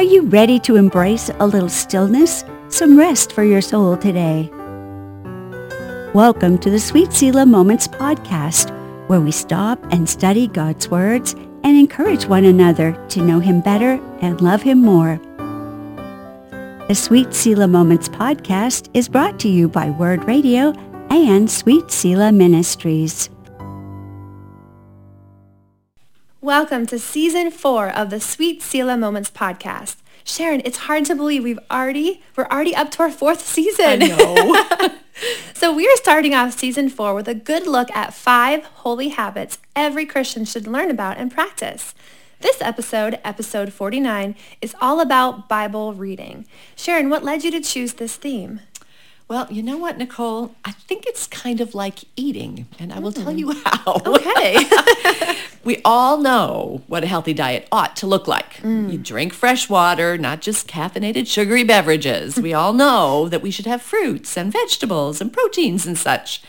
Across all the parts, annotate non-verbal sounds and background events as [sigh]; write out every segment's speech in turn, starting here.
Are you ready to embrace a little stillness? Some rest for your soul today. Welcome to the Sweet Selah Moments podcast, where we stop and study God's words and encourage one another to know him better and love him more. The Sweet Selah Moments podcast is brought to you by Word Radio and Sweet Selah Ministries. Welcome to season four of the Sweet Selah Moments podcast. Sharon, it's hard to believe we've already, we're already up to our fourth season. I know. [laughs] so we are starting off season four with a good look at five holy habits every Christian should learn about and practice. This episode, episode 49, is all about Bible reading. Sharon, what led you to choose this theme? Well, you know what, Nicole? I think it's kind of like eating, and I will tell you hmm. how. Okay. [laughs] we all know what a healthy diet ought to look like. You hmm. drink fresh water, not just caffeinated sugary beverages. we all know that we should have fruits and vegetables and proteins and such.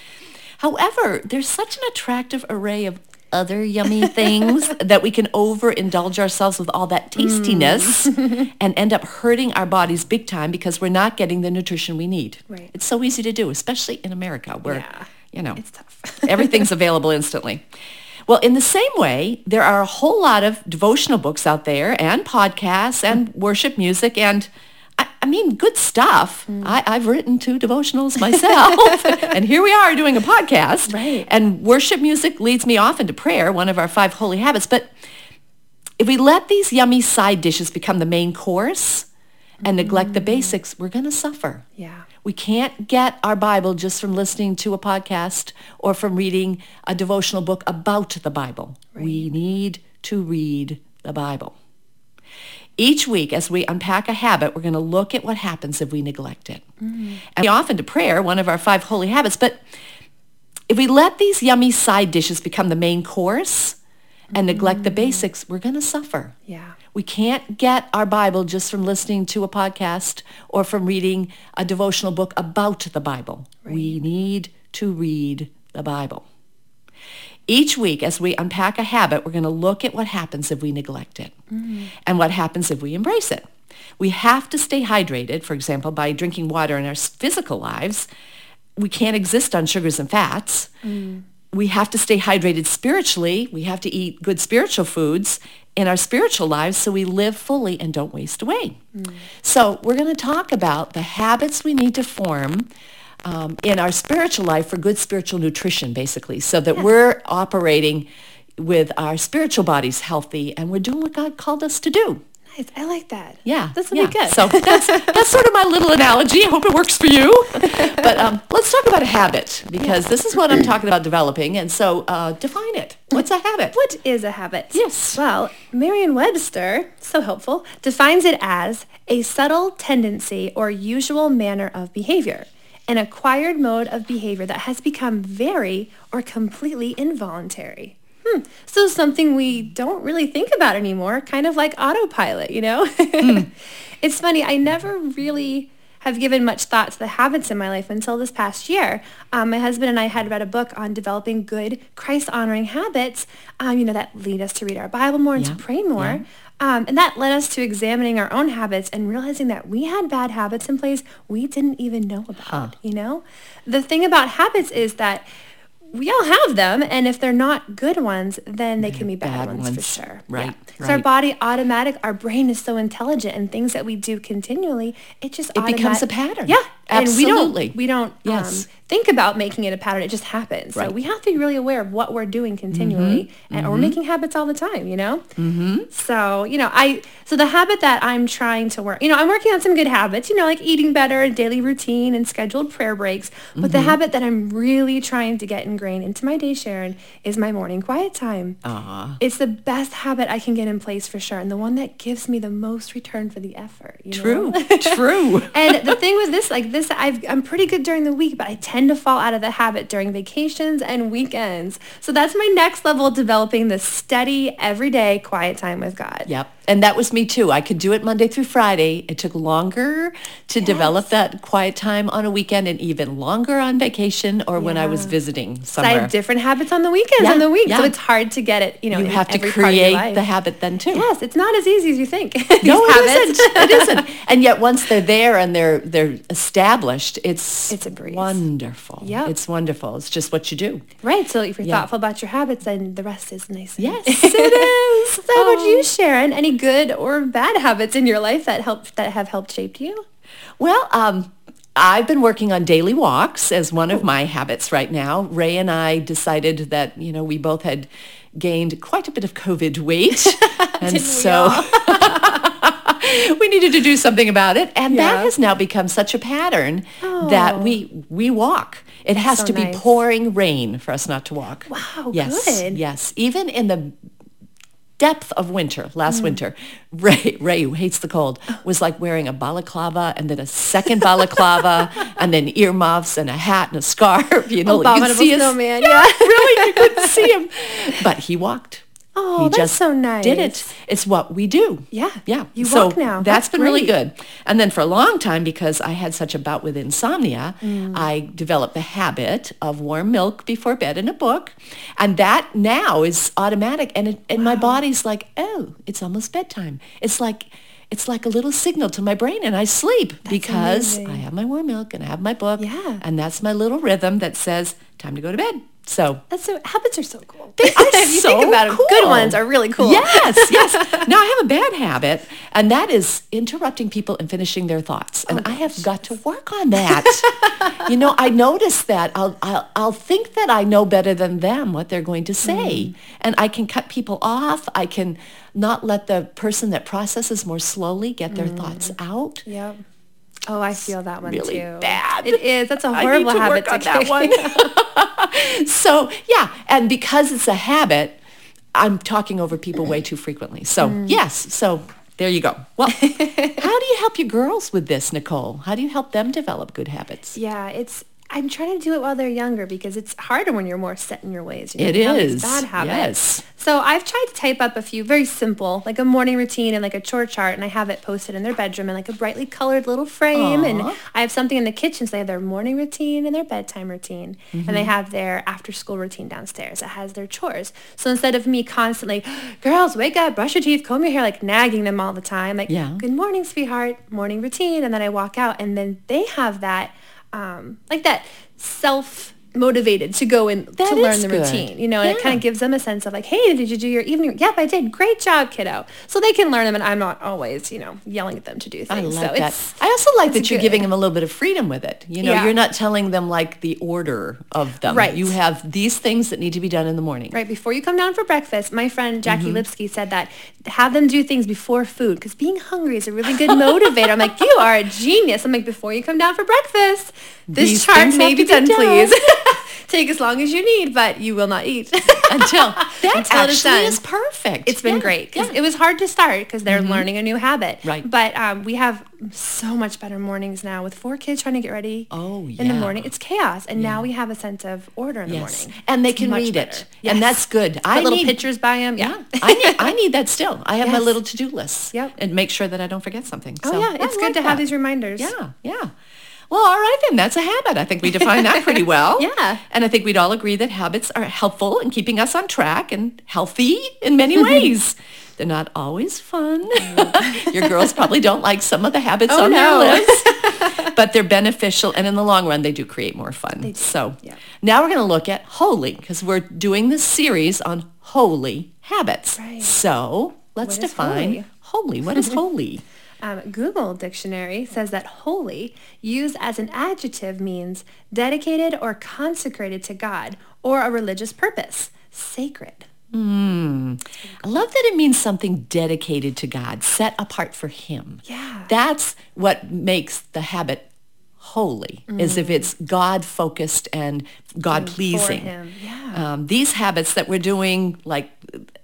However, there's such an attractive array of other yummy things [laughs] that we can overindulge ourselves with all that tastiness mm. [laughs] and end up hurting our bodies big time because we're not getting the nutrition we need. Right. It's so easy to do, especially in America where, Yeah. you know, It's tough. [laughs] everything's available instantly. Well, in the same way, there are a whole lot of devotional books out there and podcasts and worship music and I, mean, good stuff. Mm. I, I've written two devotionals myself, [laughs] and here we are doing a podcast. Right. And worship music leads me often to prayer, one of our five holy habits. But if we let these yummy side dishes become the main course and neglect the mm. basics, we're going to suffer. Yeah. We can't get our Bible just from listening to a podcast or from reading a devotional book about the Bible. We need to read the Bible. Each week, as we unpack a habit, we're going to look at what happens if we neglect it. Mm. And we often to prayer, one of our five holy habits, but if we let these yummy side dishes become the main course and neglect the mm. basics, we're going to suffer. Yeah. We can't get our Bible just from listening to a podcast or from reading a devotional book about the Bible. We need to read the Bible. Each week, as we unpack a habit, we're going to look at what happens if we neglect it mm. and what happens if we embrace it. We have to stay hydrated, for example, by drinking water in our physical lives. We can't exist on sugars and fats. Mm. We have to stay hydrated spiritually. We have to eat good spiritual foods in our spiritual lives so we live fully and don't waste away. Mm. So we're going to talk about the habits we need to form um, in our spiritual life for good spiritual nutrition, basically, so that we're operating with our spiritual bodies healthy and we're doing what God called us to do. Nice. I like that. Yeah, That's will yeah. good. So that's, [laughs] that's sort of my little analogy. I hope it works for you. But um, let's talk about a habit because this is what I'm talking about developing. And so uh, define it. What's a habit? What is a habit? Yes. Well, Merriam-Webster, so helpful, defines it as a subtle tendency or usual manner of behavior, an acquired mode of behavior that has become very or completely involuntary. Hmm. So something we don't really think about anymore, kind of like autopilot, you know? [laughs] it's funny, I never really have given much thought to the habits in my life until this past year. Um, my husband and I had read a book on developing good Christ-honoring habits, um, you know, that lead us to read our Bible more and Yeah, to pray more. yeah. Um, and that led us to examining our own habits and realizing that we had bad habits in place we didn't even know about, you know? The thing about habits is that we all have them, and if they're not good ones, then they can be bad, bad ones, for sure. Right, So our body automatic, our brain is so intelligent, and things that we do continually, it just It becomes a pattern. Yeah, and we Absolutely. don't we don't Yes. um, think about making it a pattern. It just happens. So Right. we have to be really aware of what we're doing continually, mm-hmm. and or we're making habits all the time. You know. Mm-hmm. So you know, I so the habit that I'm trying to work, you know, I'm working on some good habits. You know, like eating better, daily routine, and scheduled prayer breaks. But the mm-hmm. habit that I'm really trying to get ingrained into my day, Sharon, is my morning quiet time. Aw. It's the best habit I can get in place for sure, and the one that gives me the most return for the effort. you True, know? [laughs] true. and the thing with this, like this, I've, I'm pretty good during the week, but I tend to fall out of the habit during vacations and weekends. So that's my next level of developing the steady, everyday quiet time with God. Yep. And that was me too. I could do it Monday through Friday. It took longer to develop that quiet time on a weekend and even longer on vacation or when I was Yeah. visiting I have different habits on the weekends Yeah, and the week, so it's hard to get it. You know, you have to every part of your create the habit then too. Yes, it's not as easy as you think. [laughs] No, it isn't. It isn't. And yet, once they're there and they're they're established, it's It's a breeze. wonderful. Yep. it's wonderful. It's just what you do. Right. So if you're Yeah. thoughtful about your habits, then the rest is nice. and- Yes, [laughs] it is. So Oh. you, Sharon? Any good or bad habits in your life that helped that have helped shaped you? Well, um, I've been working on daily walks as one of my habits right now. Ray and I decided that you know we both had gained quite a bit of COVID weight, [laughs] and so [laughs] [laughs] we needed to do something about it. And Yeah. that has now become such a pattern that Oh. we we walk. It has So to be nice. pouring rain for us not to walk. Wow, yes, good. yes. Even in the depth of winter, last mm. winter, [laughs] Ray, Ray, who hates the cold, oh. was like wearing a balaclava and then a second balaclava [laughs] and then earmuffs and a hat and a scarf. You know, oh, you could Abominable see his- snowman, Yeah, yeah. really, you couldn't see him. But he walked. Oh, he that's just so Did it. It's what we do. Yeah, Yeah. you so walk now. That's That's been really good. And then for a long time, because I had such a bout with insomnia, Mm. I developed the habit of warm milk before bed and a book. And that now is automatic. And, it, and my body's like, oh, it's almost bedtime. It's like, it's like a little signal to my brain and I sleep because amazing. I have my warm milk and I have my book. Yeah. And that's my little rhythm that says time to go to bed. So That's so habits are so cool. they [laughs] are if you so think about them, good ones are really cool. Yes, yes. [laughs] Now I have a bad habit, and that is interrupting people and finishing their thoughts. Oh and I have got to work on that. [laughs] you know, I notice that I'll, I'll I'll think that I know better than them what they're going to say, mm-hmm. and I can cut people off. I can not let the person that processes more slowly get their thoughts mm. out. Yep. Oh, I feel that one really too. bad. It is. That's a I need horrible to habit work on to that one. [laughs] [laughs] so yeah, and because it's a habit, I'm talking over people way too frequently. So Mm. yes, so there you go. Well, [laughs] how do you help your girls with this, Nicole? How do you help them develop good habits? Yeah, it's. I'm trying to do it while they're younger because it's harder when you're more set in your ways. You know, It you have these is, bad habits. yes. So I've tried to type up a few very simple, like a morning routine and like a chore chart, and I have it posted in their bedroom in like a brightly colored little frame. And I have something in the kitchen, so they have their morning routine and their bedtime routine, and Mm-hmm. they have their after school routine downstairs that has their chores. So instead of me constantly, [gasps] girls, wake up, brush your teeth, comb your hair, like nagging them all the time, like, Yeah. good morning, sweetheart, morning routine, and then I walk out, and then they have that, um, like that self motivated to go and to learn the good. routine, you know, and it kind of gives them a sense of like, hey, did you do your evening? Yep, I did. Great job, kiddo. So they can learn them, and I'm not always, you know, yelling at them to do things. I like so that. It's, I also like that you're good. giving them a little bit of freedom with it. You know, Yeah. you're not telling them like the order of them. Right. You have these things that need to be done in the morning. Right before you come down for breakfast, my friend Jackie Mm-hmm. Lipsky said that have them do things before food because being hungry is a really good motivator. I'm like, you are a genius. I'm like, before you come down for breakfast, this These chart may be be done, done. please. [laughs] Take as long as you need, but you will not eat [laughs] [laughs] Until that Until actually done. is perfect. It's been Yeah, great yeah. it was hard to start because they're learning a new habit. Right. But um, we have so much better mornings now with four kids trying to get ready. Oh, yeah. In the morning, it's chaos, and now we have a sense of order in the Yes. morning. And they It's can read better. it. Yes. And that's good. Put I little need, pictures by them. Yeah. Yeah, I need I need that still. I have my little to do list. Yep. And make sure that I don't forget something. Oh So yeah, I it's good like to have these reminders. Yeah, yeah. Well, all right then. That's a habit. I think we define that pretty [laughs] well. Yeah. And I think we'd all agree that habits are helpful in keeping us on track and healthy in many [laughs] ways. They're not always fun. [laughs] Your girls probably don't like some of the habits Oh, on no. their list, but they're beneficial, and in the long run, they do create more fun. So Yeah. now we're going to look at holy because we're doing this series on holy habits. Right. So let's define holy? holy. What is holy? Um, Google Dictionary says that holy, used as an adjective, means dedicated or consecrated to God or a religious purpose, sacred. I love that it means something dedicated to God, set apart for him. Yeah. That's what makes the habit holy, is if it's God focused and God pleasing. him, yeah. Um, these habits that we're doing, like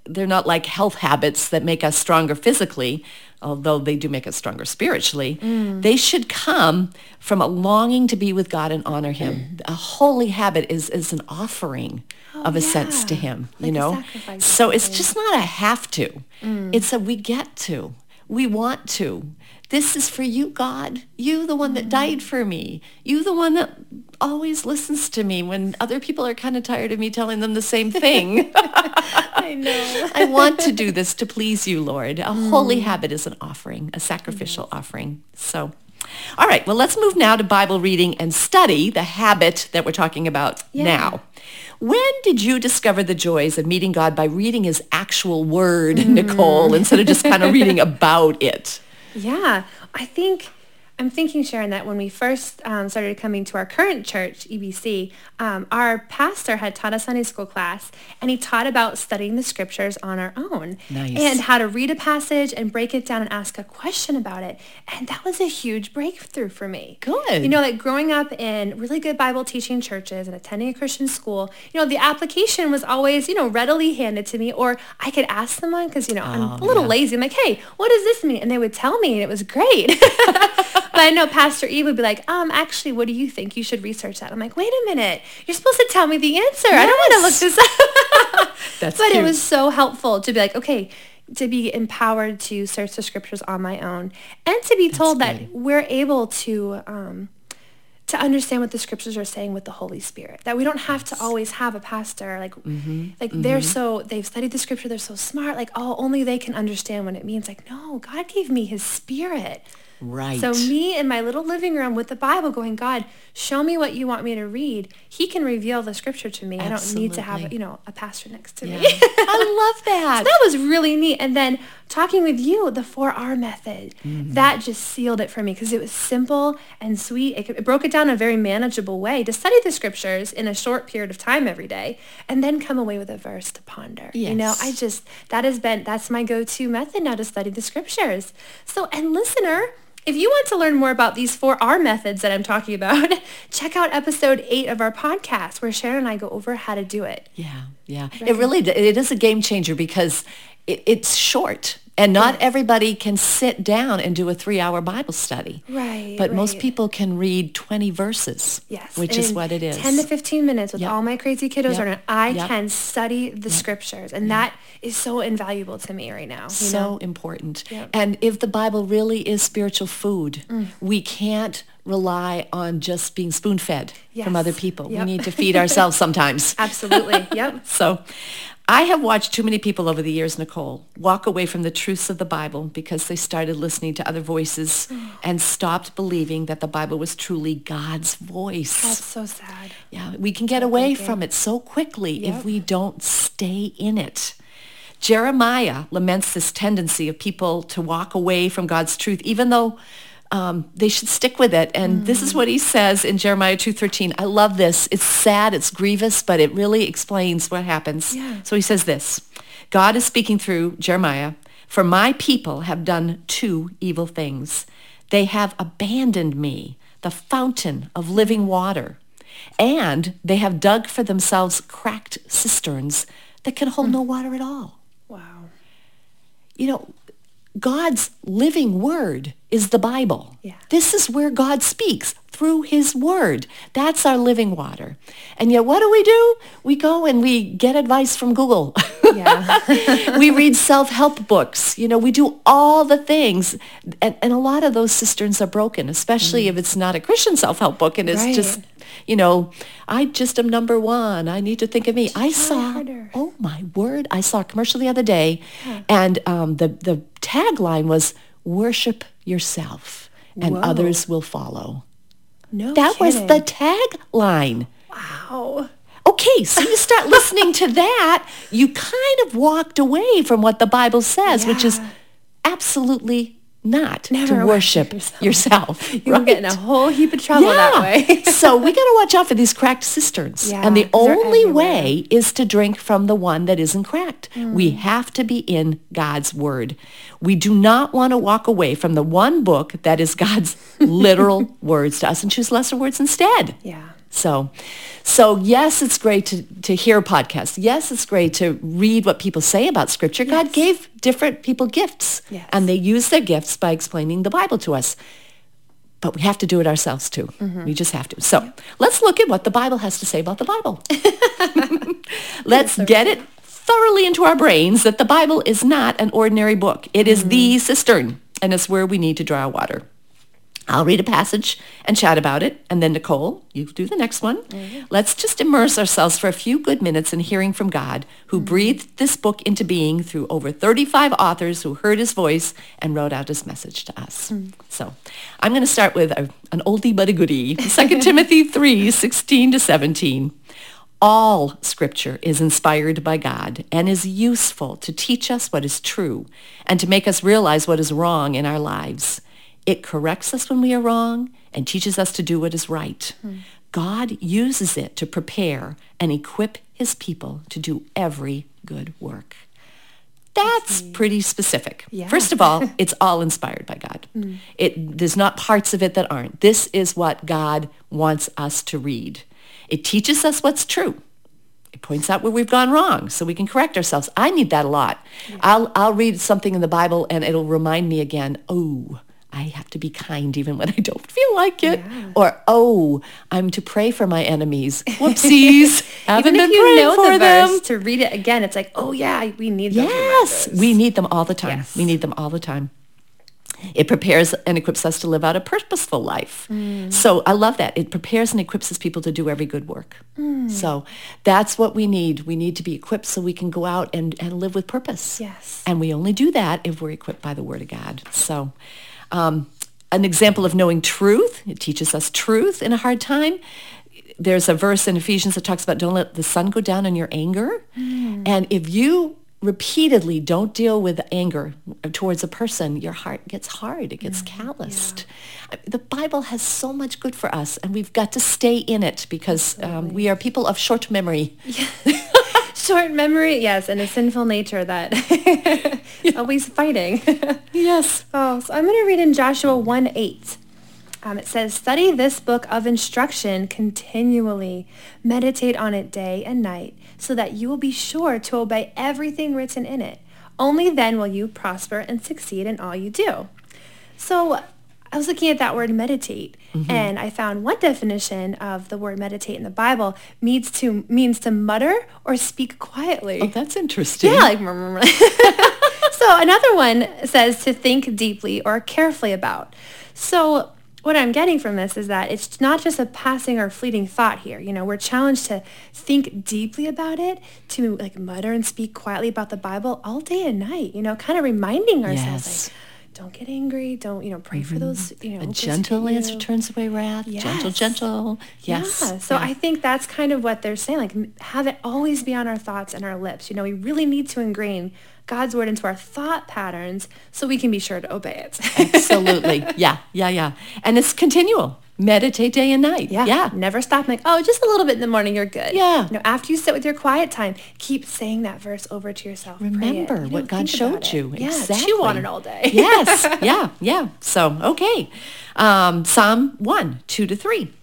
they're not like health habits that make us stronger physically. Although they do make us stronger spiritually, Mm. they should come from a longing to be with God and honor him. A holy habit is, is an offering of a sense to Oh, him, you Like know? So it's. Mm. just not a have to. It's a we get to. We want to. This is for you, God. You, the one Mm. that died for me. You, the one that always listens to me when other people are kind of tired of me telling them the same thing. [laughs] I know. I want to do this to please you, Lord. A Mm. holy habit is an offering, a sacrificial offering. So, all right, well, let's move now to Bible reading and study, the habit that we're talking about Yeah. now. When did you discover the joys of meeting God by reading his actual word, Mm. Nicole, instead of just kind of reading [laughs] about it? Yeah, I think I'm thinking, Sharon, that when we first um, started coming to our current church, EBC, um, our pastor had taught a Sunday school class, and he taught about studying the scriptures on our own, Nice. and how to read a passage and break it down and ask a question about it, and that was a huge breakthrough for me. Good. You know, like growing up in really good Bible teaching churches and attending a Christian school, you know, the application was always, you know, readily handed to me, or I could ask someone because, you know, I'm a little yeah. lazy. I'm like, hey, what does this mean? And they would tell me, and it was great. [laughs] but I know Pastor Eve would be like, um, actually, what do you think? You should research that. I'm like, wait a minute, you're supposed to tell me the answer. I don't want to look this up. [laughs] That's but cute. it was so helpful to be like, okay, to be empowered to search the scriptures on my own, and to be told that we're able to. Um, to understand what the scriptures are saying with the Holy Spirit. That we don't have to always have a pastor like Mm-hmm. like they're so they've studied the scripture, they're so smart, like oh only they can understand what it means. Like no, God gave me his spirit. Right. So me in my little living room with the Bible going, God, show me what you want me to read. He can reveal the scripture to me. I don't need to have, you know, a pastor next to Yeah. me. I [laughs] love that. that was really neat. And then talking with you, the 4R method, Mm-hmm. that just sealed it for me because it was simple and sweet. It, it broke it down in a very manageable way to study the scriptures in a short period of time every day and then come away with a verse to ponder. Yes. You know, I just, that has been, that's my go-to method now to study the scriptures. So, and listener, if you want to learn more about these four R methods that I'm talking about, [laughs] check out episode eight of our podcast where Sharon and I go over how to do it. Yeah, yeah. It really it is a game changer because it, it's short and not everybody can sit down and do a three-hour Bible study. Right, But most people can read 20 verses. Yes. Which and is what it is. 10 to 15 minutes with Yep. all my crazy kiddos Yep. I Yep. can study the scriptures. And that is so invaluable to me right now. So know? important. And if the Bible really is spiritual food, Mm. we can't rely on just being spoon-fed from other people. Yep. We need to feed ourselves [laughs] sometimes. Absolutely. Yep. [laughs] So I have watched too many people over the years, Nicole, walk away from the truths of the Bible because they started listening to other voices [sighs] and stopped believing that the Bible was truly God's voice. That's so sad. Yeah, we can get away from it so quickly Yep. if we don't stay in it. Jeremiah laments this tendency of people to walk away from God's truth, even though um, they should stick with it. And this Mm. is what he says in Jeremiah 2.13. I love this. It's sad, it's grievous, but it really explains what happens. Yeah. So he says this, God is speaking through Jeremiah, for my people have done two evil things. They have abandoned me, the fountain of living water, and they have dug for themselves cracked cisterns that can hold no water at all. Wow. You know, God's living word is the Bible. Yeah. This is where God speaks through his word. That's our living water. And yet what do we do? We go and we get advice from Google. Yeah. [laughs] we read self-help books. You know, we do all the things. And, and a lot of those cisterns are broken, especially if it's not a Christian self-help book and it's Right. just, you know, I just am number one. I need to think of me. I saw, harder. oh my word, I saw a commercial the other day and um, the, the tagline was, worship yourself and Whoa. others will follow. No That was the tagline. Wow. Okay, so you start [laughs] listening to that, you kind of walked away from what the Bible says, which is absolutely not Never to worship worship yourself. [laughs] You can get in a whole heap of trouble that way. [laughs] so we got to watch out for these cracked cisterns. Yeah, and the only way is to drink from the one that isn't cracked. We Mm. have to be in God's word. We do not want to walk away from the one book that is God's [laughs] literal words to us and choose lesser words instead. yeah. So, so yes, it's great to, to hear podcasts. Yes, it's great to read what people say about scripture. God gave different people gifts Yes. and they use their gifts by explaining the Bible to us. But we have to do it ourselves too. Mm-hmm. We just have to. So let's look at what the Bible has to say about the Bible. [laughs] [laughs] let's get it thoroughly into our brains that the Bible is not an ordinary book. It is the cistern and it's where we need to draw water. I'll read a passage and chat about it. And then Nicole, you do the next one. Mm-hmm. Let's just immerse ourselves for a few good minutes in hearing from God, who mm-hmm. breathed this book into being through over 35 authors who heard his voice and wrote out his message to us. Mm. So I'm going to start with a, an oldie but a goodie, 2 Timothy [laughs] 3, 16 to 17. All scripture is inspired by God and is useful to teach us what is true and to make us realize what is wrong in our lives. It corrects us when we are wrong and teaches us to do what is right. Hmm. God uses it to prepare and equip his people to do every good work. That's pretty specific. Yeah. First of all, [laughs] it's all inspired by God. Hmm. It, there's not parts of it that aren't. This is what God wants us to read. It teaches us what's true. It points out where we've gone wrong so we can correct ourselves. I need that a lot. I'll, I'll read something in the Bible and it'll remind me again, oh, I have to be kind even when I don't feel like it. Yeah. Or, oh, I'm to pray for my enemies. Whoopsies. [laughs] Haven't Even been if you praying know for the them. verse, to read it again, it's like, oh yeah, we need those Yes, we need them all the time. Yes. We need them all the time. It prepares and equips us to live out a purposeful life. Mm. So I love that. It prepares and equips us people to do every good work. Mm. So that's what we need. We need to be equipped so we can go out and, and live with purpose. Yes. And we only do that if we're equipped by the Word of God. So um, an example of knowing truth, it teaches us truth in a hard time. There's a verse in Ephesians that talks about don't let the sun go down in your anger. And if you repeatedly don't deal with anger towards a person, your heart gets hard. It gets calloused. The Bible has so much good for us, and we've got to stay in it because um, we are people of short memory. [laughs] Short memory, yes, and a sinful nature that [laughs] always fighting. [laughs] Yes. oh, so I'm going to read in Joshua 1 8. Um, it says, study this book of instruction continually. Meditate on it day and night so that you will be sure to obey everything written in it. Only then will you prosper and succeed in all you do. So I was looking at that word meditate mm-hmm. and I found one definition of the word meditate in the Bible means to means to mutter or speak quietly. Oh, that's interesting. Yeah, like [laughs] so another one says to think deeply or carefully about. So what I'm getting from this is that it's not just a passing or fleeting thought here. You know, we're challenged to think deeply about it, to like mutter and speak quietly about the Bible all day and night. You know, kind of reminding ourselves Yes. like, don't get angry. Don't you know? Pray for mm-hmm. those. You know, A gentle answer you. turns away wrath. Gentle, Yes. gentle. gentle. Yes. Yeah. So Yeah. I think that's kind of what they're saying. Like have it always be on our thoughts and our lips. You know, we really need to ingrain God's word into our thought patterns so we can be sure to obey it. [laughs] Absolutely. Yeah, yeah, yeah. And it's continual. Meditate day and night. yeah. Yeah. Never stop like, oh, just a little bit in the morning, you're good. Yeah. Know, after you sit with your quiet time, keep saying that verse over to yourself. Remember You what God showed you. Yeah. exactly. Chew on it all day. [laughs] yes. [laughs] Yeah. Yeah. So, okay. Um, Psalm 1, 2 to 3.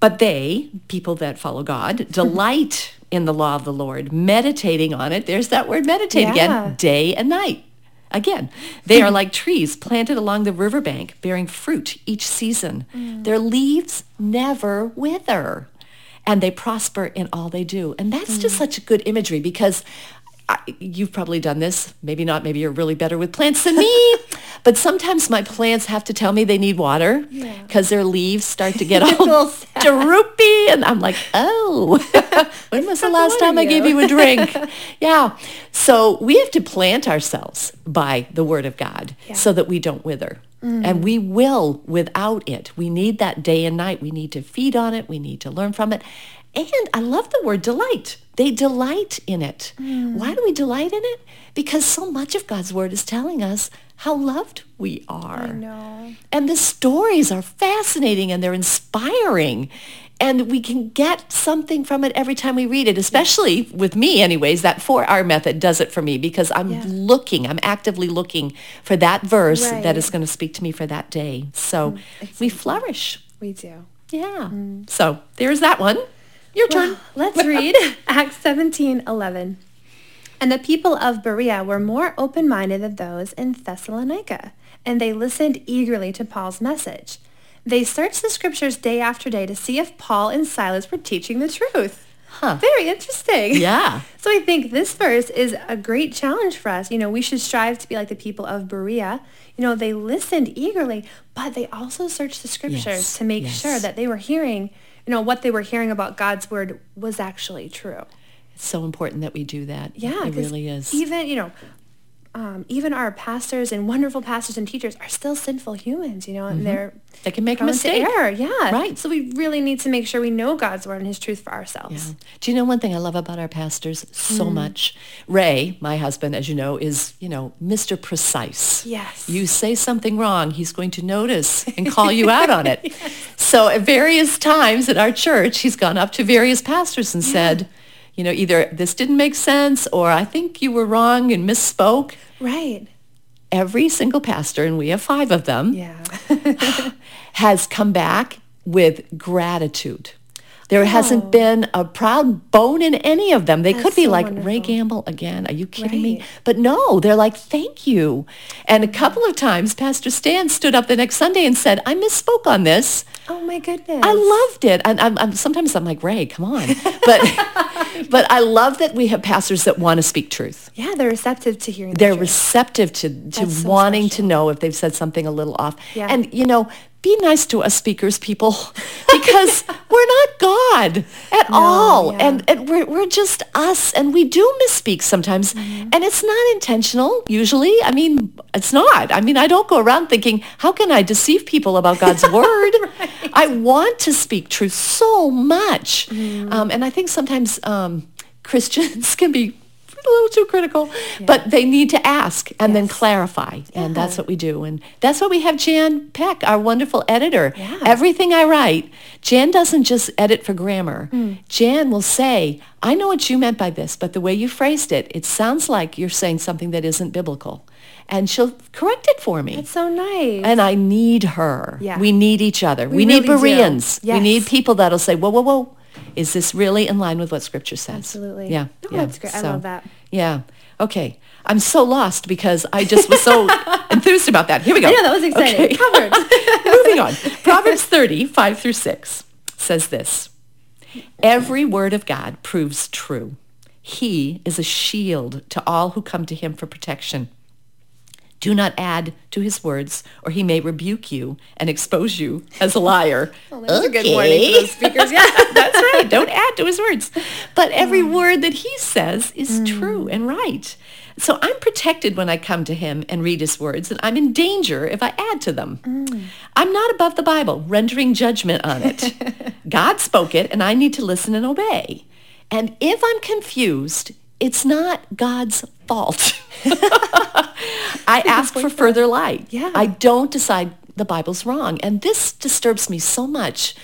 But they, people that follow God, [laughs] delight in the law of the Lord, meditating on it. There's that word meditate Yeah. again, day and night. Again, they are [laughs] like trees planted along the riverbank, bearing fruit each season. Mm. Their leaves never wither, and they prosper in all they do. And that's just mm. such a good imagery because I, you've probably done this. Maybe not. Maybe you're really better with plants than me. [laughs] but sometimes my plants have to tell me they need water because their leaves start to get [laughs] all droopy, and I'm like, oh, [laughs] when was the last time I gave you. you a drink? yeah. So we have to plant ourselves by the word of God Yeah. so that we don't wither. And we will without it. We need that day and night. We need to feed on it. We need to learn from it. And I love the word delight. They delight in it. Hmm. Why do we delight in it? Because so much of God's word is telling us how loved we are. I know. And the stories are fascinating and they're inspiring. And we can get something from it every time we read it, especially with me anyways. That 4R method does it for me because I'm Yeah. looking, I'm actively looking for that verse that Right. is going to speak to me for that day. So mm, we flourish. We do. Yeah. Mm. So there's that one. Your turn. Let's [laughs] read Acts 17, 11. And the people of Berea were more open-minded than those in Thessalonica, and they listened eagerly to Paul's message. They searched the scriptures day after day to see if Paul and Silas were teaching the truth. Huh. Very interesting. [laughs] Yeah. So I think this verse is a great challenge for us. You know, we should strive to be like the people of Berea. You know, they listened eagerly, but they also searched the scriptures Yes, to make yes. sure that they were hearing, you know, what they were hearing about God's word was actually true. It's so important that we do that. Yeah, it really is. Even you know, um, even our pastors and wonderful pastors and teachers are still sinful humans. You know, and they're They can make a mistake. error. Yeah, Right. So we really need to make sure we know God's word and His truth for ourselves. Yeah. Do you know one thing I love about our pastors so Mm. much? Ray, my husband, as you know, is, you know, Mr. Precise. Yes. You say something wrong, he's going to notice and call you out on it. [laughs] So at various times at our church, he's gone up to various pastors and said, you know, either this didn't make sense or I think you were wrong and misspoke. Right. Every single pastor, and we have five of them, Yeah. [laughs] has come back with gratitude. There hasn't Oh. been a proud bone in any of them. They That's could be so like, Ray. Gamble again. Are you kidding me? But no, they're like, thank you. And a couple of times, Pastor Stan stood up the next Sunday and said, I misspoke on this. oh my goodness. I loved it. And I'm, I'm, sometimes I'm like, Ray, come on. But, [laughs] but I love that we have pastors that want to speak truth. Yeah, they're receptive to hearing. the They're receptive to, to That's so wanting to know if they've said something a little off. Yeah. And, you know, be nice to us speakers, people, [laughs] because we're not God at all. yeah. And, and we're, we're just us. And we do misspeak sometimes. Mm-hmm. And it's not intentional, usually. I mean, it's not. I mean, I don't go around thinking, how can I deceive people about God's [laughs] word? I want to speak truth so much. Mm-hmm. Um, and I think sometimes um, Christians [laughs] can be a little too critical, but they need to ask and then clarify. And that's what we do. And that's what we have Jan Peck, our wonderful editor. Yeah. Everything I write, Jan doesn't just edit for grammar. Hmm. Jan will say, I know what you meant by this, but the way you phrased it, it sounds like you're saying something that isn't biblical. And she'll correct it for me. That's so nice. And I need her. Yeah. We need each other. We, We need really do. Bereans. We need people that'll say, whoa, whoa, whoa. Is this really in line with what Scripture says? Absolutely. Yeah. Oh, yeah. that's great. I love that. Yeah. Okay. I'm so lost because I just was so [laughs] enthused about that. Here we go. Yeah, that was exciting. Okay. [laughs] Moving on. [laughs] Proverbs 30, 5 through 6 says this. Every word of God proves true. He is a shield to all who come to him for protection. Do not add to his words, or he may rebuke you and expose you as a liar. [laughs] Well, that's a good warning for those speakers. Yeah. [laughs] That's right. Don't add to his words. But every mm. word that he says is mm. true and right. So I'm protected when I come to him and read his words, and I'm in danger if I add to them. Mm. I'm not above the Bible, rendering judgment on it. [laughs] God spoke it, and I need to listen and obey. And if I'm confused, it's not God's fault. [laughs] [laughs] I ask for further light. Yeah. I don't decide the Bible's wrong. And this disturbs me so much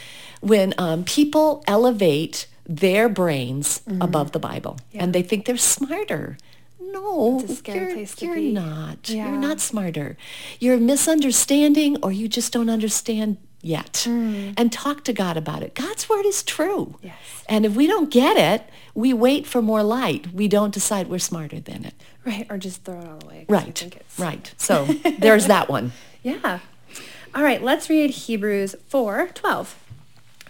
when um, people elevate their brains Mm-hmm. above the Bible and they think they're smarter. No, It's a scary you're, you're not. Yeah. You're not smarter. You're misunderstanding or you just don't understand yet. And talk to God about it. God's word is true. Mm. Yes. And if we don't get it, we wait for more light. We don't decide we're smarter than it. right. Or just throw it all away. Right. Right. So [laughs] there's that one. Yeah. All right, let's read Hebrews 4, 12.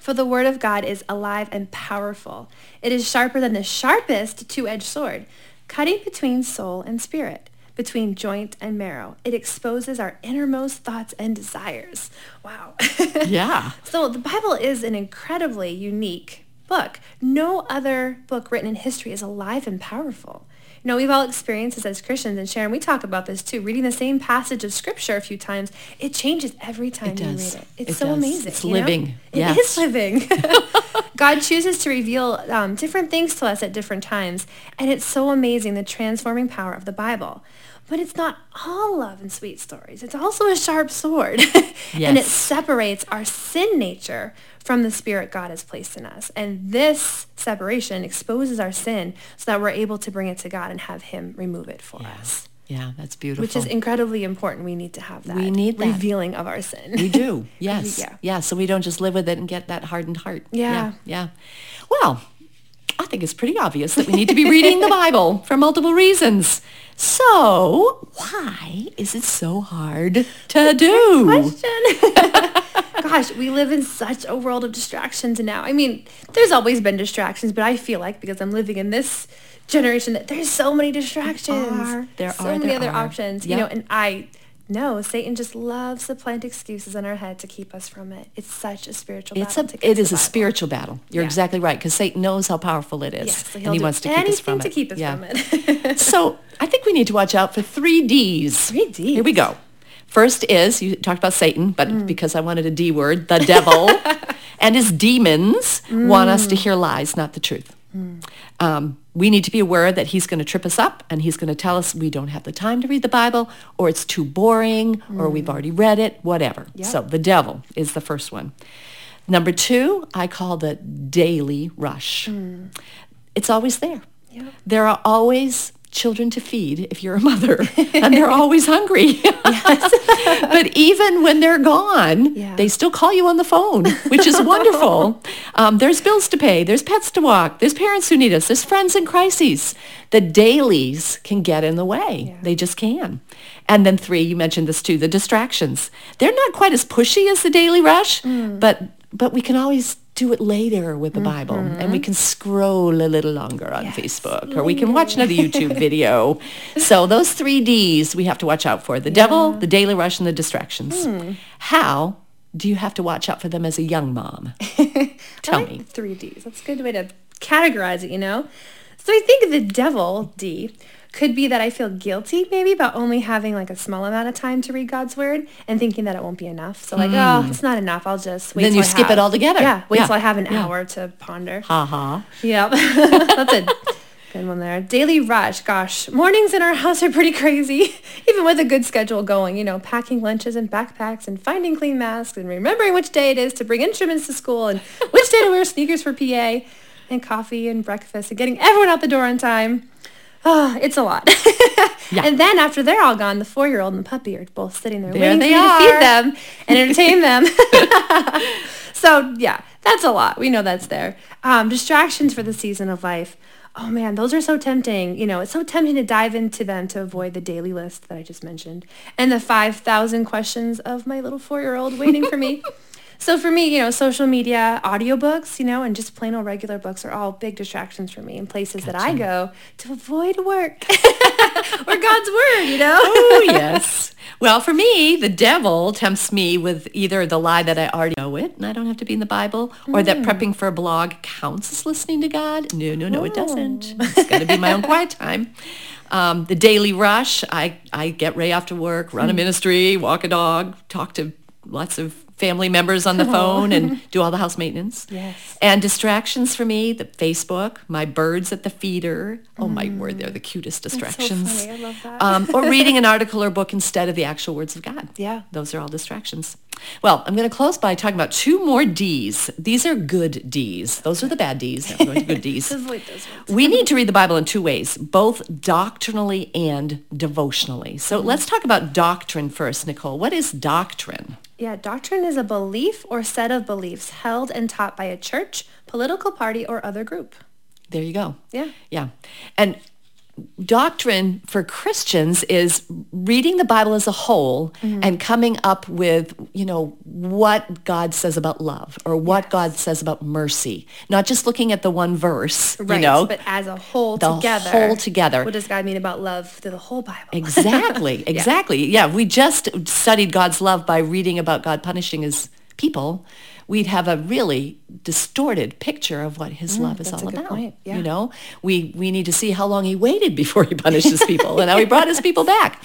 For the word of God is alive and powerful. It is sharper than the sharpest two-edged sword, cutting between soul and spirit, between joint and marrow. It exposes our innermost thoughts and desires. Wow. [laughs] Yeah. So the Bible is an incredibly unique book. No other book written in history is alive and powerful. You know, we've all experienced this as Christians, and Sharon, we talk about this too. Reading the same passage of Scripture a few times, it changes every time It you read it. It's It so does. amazing. It's know? living. Yes. is living. [laughs] [laughs] God chooses to reveal um, different things to us at different times, and it's so amazing the transforming power of the Bible. But it's not all love and sweet stories. It's also a sharp sword. [laughs] and it separates our sin nature from the spirit God has placed in us. And this separation exposes our sin so that we're able to bring it to God and have him remove it for us. Yeah, that's beautiful. which is incredibly important. We need to have that. We need that. revealing of our sin. We do. [laughs] Yes. Yeah. yeah. So we don't just live with it and get that hardened heart. Yeah. Yeah. yeah. Well, think it's pretty obvious that we need to be reading the Bible [laughs] for multiple reasons. So why is it so hard to do? question. [laughs] Gosh, we live in such a world of distractions now. I mean, there's always been distractions, but I feel like because I'm living in this generation that there's so many distractions. There are. There so are, many there other are. options. Yep. You know, and I know Satan just loves to plant excuses in our head to keep us from it. It's such a spiritual It's battle. a, to it to is a spiritual battle. You're Yeah. exactly right because Satan knows how powerful it is, so and he wants to keep us from to it. keep us Yeah. from it. [laughs] [laughs] so I think we need to watch out for three D's. Three Ds. Here we go. First is you talked about Satan, but Mm. because I wanted a D word, the devil [laughs] and his demons want us to hear lies, not the truth. Mm. Um, we need to be aware that he's going to trip us up and he's going to tell us we don't have the time to read the Bible or it's too boring or we've mm. already read it, whatever. Yep. So the devil is the first one. Number two, I call the daily rush. Mm. It's always there. Yep. There are always children to feed if you're a mother and they're [laughs] always hungry. [laughs] but even when they're gone, Yeah. they still call you on the phone, which is wonderful. [laughs] Um, there's bills to pay. There's pets to walk. There's parents who need us. There's friends in crises. The dailies can get in the way. Yeah. They just can. And then three, you mentioned this too, the distractions. They're not quite as pushy as the daily rush, but but we can always do it later with the Bible and we mm-hmm. can scroll a little longer on Yes, Facebook or we can watch another YouTube [laughs] video. So those three D's we have to watch out for. The devil, the daily rush, and the distractions. Hmm. How do you have to watch out for them as a young mom? [laughs] Tell like me. three Ds. That's a good way to categorize it, you know? So I think the devil, D, could be that I feel guilty maybe about only having like a small amount of time to read God's word and thinking that it won't be enough. So like, oh, it's not enough. I'll just wait Hmm. Then you I skip have- it altogether. Yeah, wait Yeah, till I have an yeah. hour to ponder. Ha ha. Yep. [laughs] That's a good one there. Daily rush. Gosh, mornings in our house are pretty crazy. [laughs] Even with a good schedule going, you know, packing lunches and backpacks and finding clean masks and remembering which day it is to bring instruments to school and which day to wear sneakers for PA and coffee and breakfast and getting everyone out the door on time. Ah, [sighs] it's a lot. [laughs] Yeah. And then after they're all gone, the four-year-old and the puppy are both sitting there, There waiting for you to feed them and entertain [laughs] them. [laughs] so yeah, that's a lot. We know that's there. Um, distractions for the season of life. Oh man, those are so tempting. You know, it's so tempting to dive into them to avoid the daily list that I just mentioned and the 5,000 questions of my little four-year-old waiting for me. So for me, you know, social media, audiobooks, you know, and just plain old regular books are all big distractions for me and places that I go to avoid work [laughs] or God's word, you know? oh yes. Well, for me, the devil tempts me with either the lie that I already know it and I don't have to be in the Bible, or that prepping for a blog counts as listening to God. No, no, no, it doesn't. It's got to be my own quiet time. Um, the daily rush. I I get ready after work, run a ministry, walk a dog, talk to lots of family members on the [laughs] phone, and do all the house maintenance. Yes. And distractions for me, the Facebook, my birds at the feeder. Oh my word, they're the cutest so distractions funny. I love that. [laughs] um, or reading an article or book instead of the actual words of God. Yeah. Those are all distractions. Well, I'm going to close by talking about two more D's. These are good D's. Those are the bad D's. I'm going to good D's. [laughs] We need to read the Bible in two ways, both doctrinally and devotionally. So let's talk about doctrine first, Nicole. What is doctrine? Yeah, doctrine is a belief or set of beliefs held and taught by a church, political party, or other group. There you go. Yeah. Yeah. And doctrine for Christians is reading the Bible as a whole Mm-hmm. and coming up with, you know, what God says about love or what God says about mercy. Not just looking at the one verse, Right. you know. but as a whole the together. whole together. What does God mean about love through the whole Bible? Exactly, [laughs] exactly. yeah. we just studied God's love by reading about God punishing his people. We'd have a really distorted picture of what his love is Mm, that's a all about. yeah. You know, we we need to see how long he waited before he punished his people and how he brought his people back.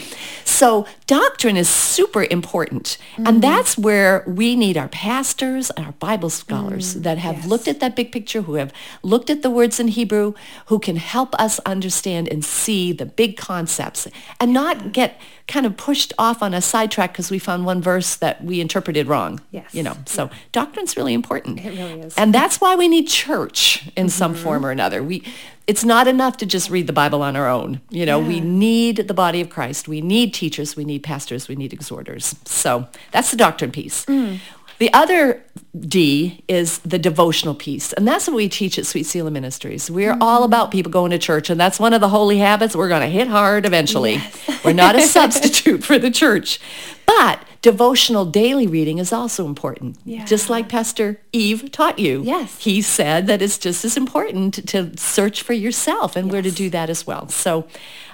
So doctrine is super important, Mm-hmm. and that's where we need our pastors and our Bible scholars that have Mm, yes. looked at that big picture, who have looked at the words in Hebrew, who can help us understand and see the big concepts and not get kind of pushed off on a sidetrack because we found one verse that we interpreted wrong. Yes. You know, so doctrine doctrine's really important. It really is. And that's why we need church in some mm-hmm. form or another. We it's not enough to just read the Bible on our own. You know, we need the body of Christ. We need teachers, we need pastors, we need exhorters. So that's the doctrine piece. Mm. The other D is the devotional piece. And that's what we teach at Sweet Selah Ministries. We're mm-hmm. all about people going to church. And that's one of the holy habits we're going to hit hard eventually. We're not a [laughs] substitute for the church. But devotional daily reading is also important. Yeah. Just like Pastor Eve taught you. Yes. He said that it's just as important to search for yourself and we're to do that as well. So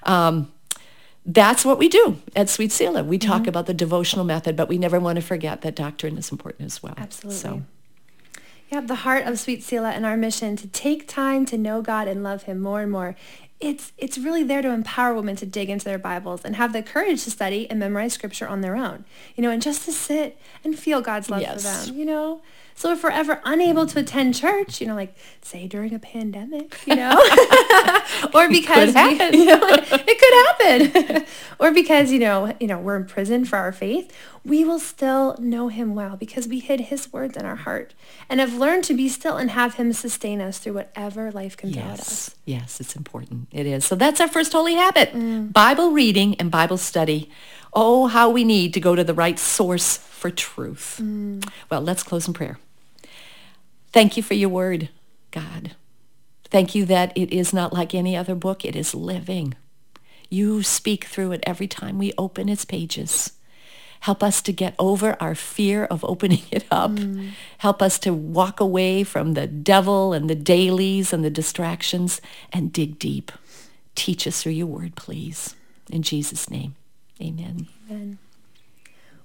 um, that's what we do at Sweet Selah. We talk about the devotional method, but we never want to forget that doctrine is important as well. Absolutely. So Yeah, the heart of Sweet Selah and our mission to take time to know God and love him more and more. It's it's really there to empower women to dig into their Bibles and have the courage to study and memorize scripture on their own. You know, and just to sit and feel God's love Yes. for them, you know? So if we're ever unable to attend church, you know, like say during a pandemic, you know, [laughs] or because we- you know, it could happen, [laughs] or because you know, you know, we're in prison for our faith, we will still know Him well because we hid His words in our heart and have learned to be still and have Him sustain us through whatever life can throw at us. Yes, yes, it's important. It is. So that's our first holy habit, mm. Bible reading and Bible study. Oh, how we need to go to the right source for truth. Mm. Well, let's close in prayer. Thank you for your word, God. Thank you that it is not like any other book. It is living. You speak through it every time we open its pages. Help us to get over our fear of opening it up. Mm. Help us to walk away from the devil and the dailies and the distractions and dig deep. Teach us through your word, please. In Jesus' name, amen. Amen.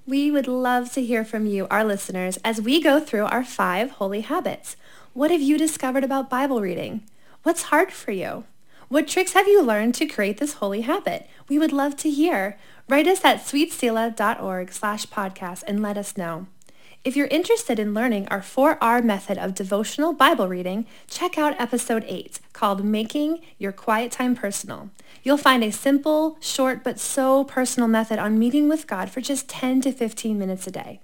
We would love to hear from you, our listeners, as we go through our five holy habits. What have you discovered about Bible reading? What's hard for you? What tricks have you learned to create this holy habit? We would love to hear. Write us at sweetselah.org slash podcast and let us know. If you're interested in learning our 4R method of devotional Bible reading, check out episode 8 called Making Your Quiet Time Personal. You'll find a simple, short, but so personal method on meeting with God for just 10 to 15 minutes a day.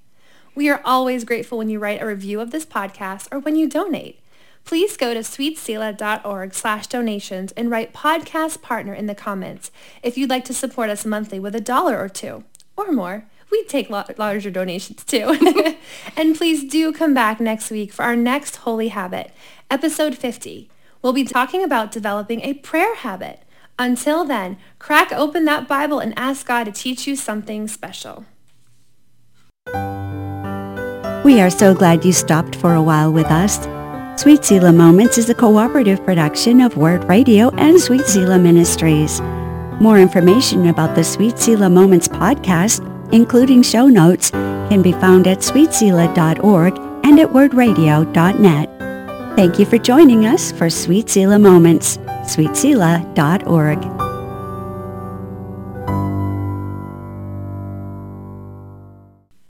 We are always grateful when you write a review of this podcast or when you donate. Please go to sweetselah.org slash donations and write podcast partner in the comments if you'd like to support us monthly with a dollar or two or more. We'd take larger donations too. [laughs] and please do come back next week for our next holy habit, episode 50. We'll be talking about developing a prayer habit. Until then, crack open that Bible and ask God to teach you something special. We are so glad you stopped for a while with us. Sweet Selah Moments is a cooperative production of Word Radio and Sweet Selah Ministries. More information about the Sweet Selah Moments podcast, including show notes, can be found at sweetselah.org and at wordradio.net. Thank you for joining us for Sweet Selah Moments. sweetselah.org.